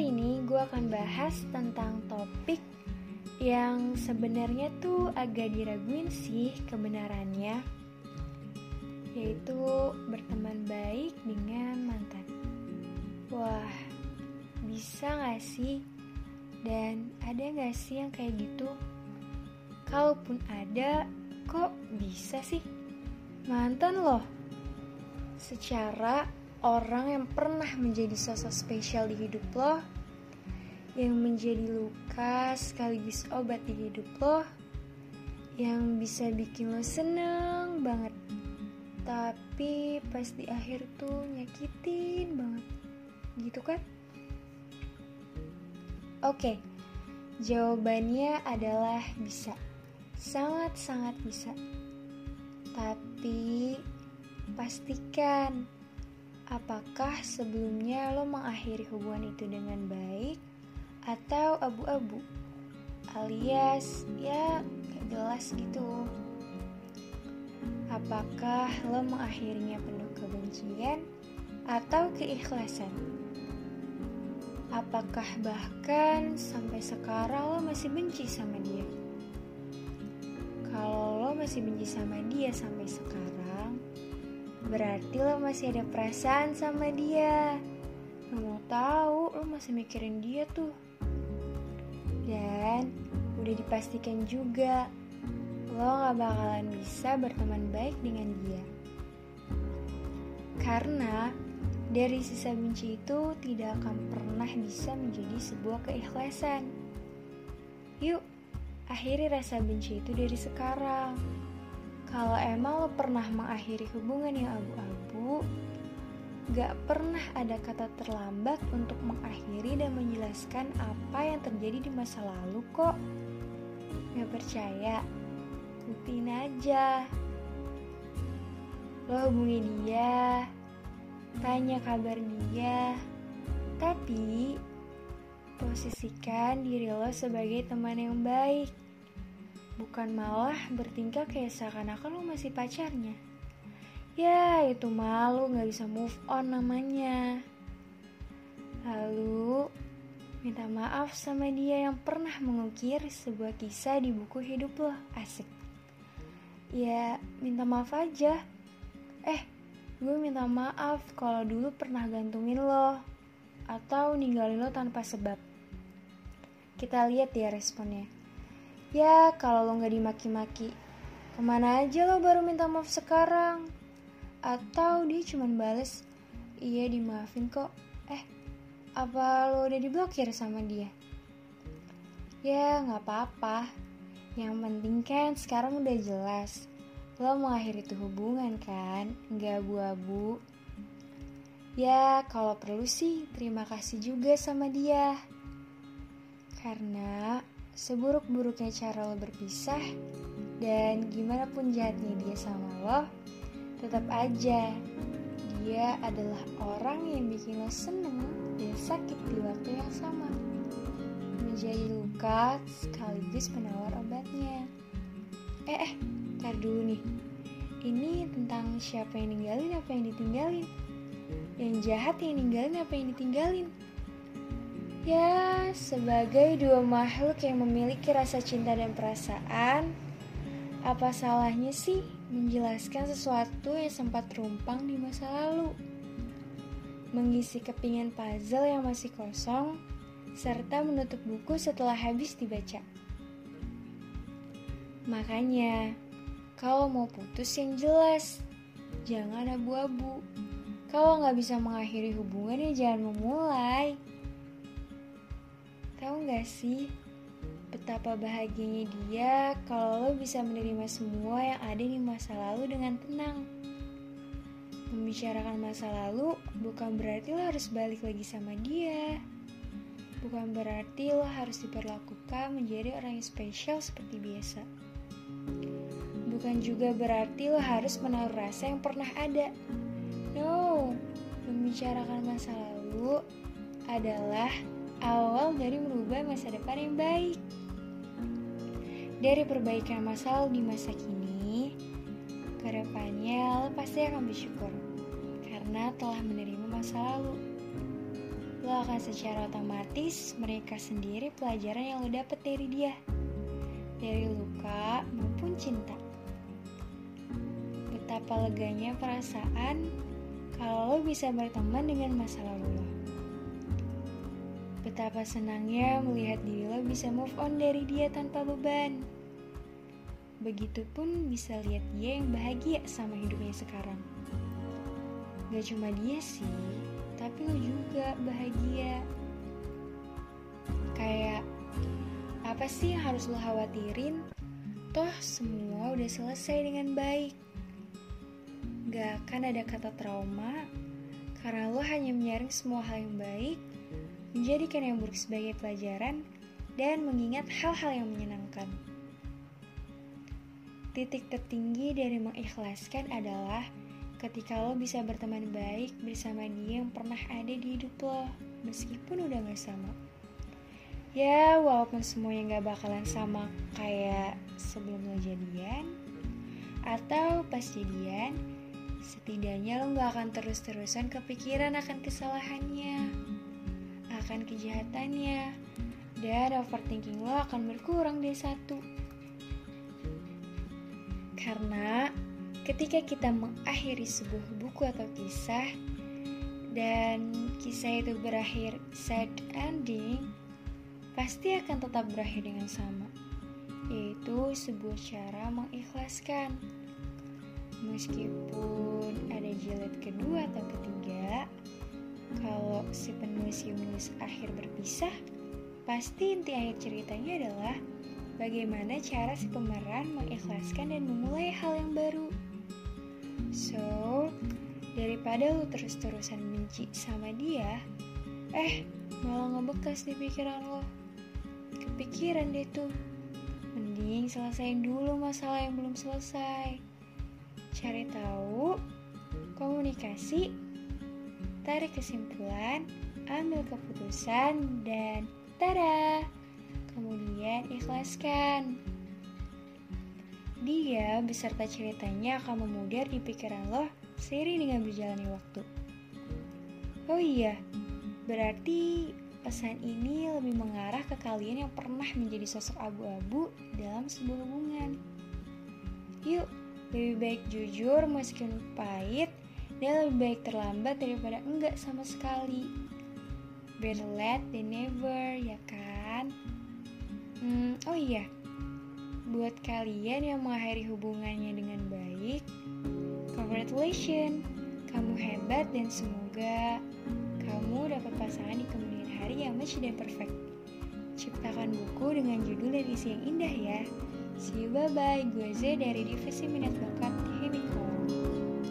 Kali ini gue akan bahas tentang topik yang sebenarnya tuh agak diraguin sih kebenarannya Yaitu berteman baik dengan mantan Wah, bisa gak sih? Dan ada gak sih yang kayak gitu? Kalaupun ada, kok bisa sih? Mantan loh Secara orang yang pernah menjadi sosok spesial di hidup lo, yang menjadi luka sekaligus obat di hidup lo, yang bisa bikin lo seneng banget. Tapi pas di akhir tuh nyakitin banget. Gitu kan? Oke, jawabannya adalah bisa. Sangat-sangat bisa. Tapi pastikan Apakah sebelumnya lo mengakhiri hubungan itu dengan baik atau abu-abu? Alias ya gak jelas gitu. Apakah lo mengakhirinya penuh kebencian atau keikhlasan? Apakah bahkan sampai sekarang lo masih benci sama dia? Kalau lo masih benci sama dia sampai sekarang, Berarti lo masih ada perasaan sama dia. Lo mau tahu, lo masih mikirin dia tuh. Dan udah dipastikan juga, lo gak bakalan bisa berteman baik dengan dia. Karena dari sisa benci itu tidak akan pernah bisa menjadi sebuah keikhlasan. Yuk, akhiri rasa benci itu dari sekarang. Kalau emang lo pernah mengakhiri hubungan yang abu-abu, gak pernah ada kata terlambat untuk mengakhiri dan menjelaskan apa yang terjadi di masa lalu kok. Gak percaya? Buktiin aja. Lo hubungi dia, tanya kabar dia, tapi posisikan diri lo sebagai teman yang baik bukan malah bertingkah kayak seakan-akan lo masih pacarnya. Ya, itu malu gak bisa move on namanya. Lalu, minta maaf sama dia yang pernah mengukir sebuah kisah di buku hidup lo. Asik. Ya, minta maaf aja. Eh, gue minta maaf kalau dulu pernah gantungin lo. Atau ninggalin lo tanpa sebab. Kita lihat ya responnya. Ya, kalau lo gak dimaki-maki, ke mana aja lo baru minta maaf sekarang? Atau dia cuma bales, iya dimaafin kok. Eh, apa lo udah diblokir sama dia? Ya, gak apa-apa. Yang penting kan sekarang udah jelas. Lo mengakhiri tuh hubungan kan, gak abu-abu. Ya, kalau perlu sih terima kasih juga sama dia. Karena seburuk-buruknya cara lo berpisah dan gimana pun jahatnya dia sama lo, tetap aja dia adalah orang yang bikin lo seneng dan sakit di waktu yang sama. Menjadi luka sekaligus penawar obatnya. Eh, eh, tar dulu nih. Ini tentang siapa yang ninggalin apa yang ditinggalin. Yang jahat yang ninggalin apa yang ditinggalin. Ya, sebagai dua makhluk yang memiliki rasa cinta dan perasaan, apa salahnya sih menjelaskan sesuatu yang sempat terumpang di masa lalu? Mengisi kepingan puzzle yang masih kosong, serta menutup buku setelah habis dibaca. Makanya, kalau mau putus yang jelas, jangan abu-abu. Kalau nggak bisa mengakhiri hubungan ya jangan memulai. Tahu gak sih betapa bahagianya dia kalau lo bisa menerima semua yang ada di masa lalu dengan tenang. Membicarakan masa lalu bukan berarti lo harus balik lagi sama dia. Bukan berarti lo harus diperlakukan menjadi orang yang spesial seperti biasa. Bukan juga berarti lo harus menaruh rasa yang pernah ada. No, membicarakan masa lalu adalah awal dari merubah masa depan yang baik. Dari perbaikan masa lalu di masa kini, ke depannya lo pasti akan bersyukur karena telah menerima masa lalu. lo akan secara otomatis mereka sendiri pelajaran yang lo dapet dari dia. Dari luka maupun cinta. Betapa leganya perasaan kalau lo bisa berteman dengan masa lalu lo. Betapa senangnya melihat diri lo bisa move on dari dia tanpa beban. Begitupun bisa lihat dia yang bahagia sama hidupnya sekarang. Gak cuma dia sih, tapi lo juga bahagia. Kayak apa sih yang harus lo khawatirin? Toh semua udah selesai dengan baik. Gak akan ada kata trauma karena lo hanya menyaring semua hal yang baik, menjadikan yang buruk sebagai pelajaran, dan mengingat hal-hal yang menyenangkan. Titik tertinggi dari mengikhlaskan adalah ketika lo bisa berteman baik bersama dia yang pernah ada di hidup lo, meskipun udah gak sama. Ya, walaupun semuanya gak bakalan sama kayak sebelum lo jadian, atau pas jadian, setidaknya lo gak akan terus-terusan kepikiran akan kesalahannya, akan kejahatannya, dan overthinking lo akan berkurang dari satu. Karena ketika kita mengakhiri sebuah buku atau kisah dan kisah itu berakhir sad ending, pasti akan tetap berakhir dengan sama, yaitu sebuah cara mengikhlaskan. Meskipun ada jilid kedua atau ketiga, kalau si penulis menulis akhir berpisah, pasti inti akhir ceritanya adalah bagaimana cara si pemeran mengikhlaskan dan memulai hal yang baru. So, daripada lu terus-terusan benci sama dia, eh malah ngebekas di pikiran lo. Kepikiran deh tuh. Mending selesaiin dulu masalah yang belum selesai. Cari tahu, komunikasi, tarik kesimpulan, ambil keputusan, dan tada! Kemudian ikhlaskan. Dia beserta ceritanya akan memudar di pikiran lo seiring dengan berjalannya waktu. Oh iya, berarti pesan ini lebih mengarah ke kalian yang pernah menjadi sosok abu-abu dalam sebuah hubungan. Yuk, lebih baik jujur meskipun pahit dan lebih baik terlambat daripada enggak sama sekali. Better late than never, ya kan? Hmm, oh iya, buat kalian yang mengakhiri hubungannya dengan baik, congratulations, kamu hebat dan semoga kamu dapat pasangan di kemudian hari yang match dan perfect. Ciptakan buku dengan judul dan isi yang indah ya. See you bye bye, gue Z dari Divisi Minat Bakat.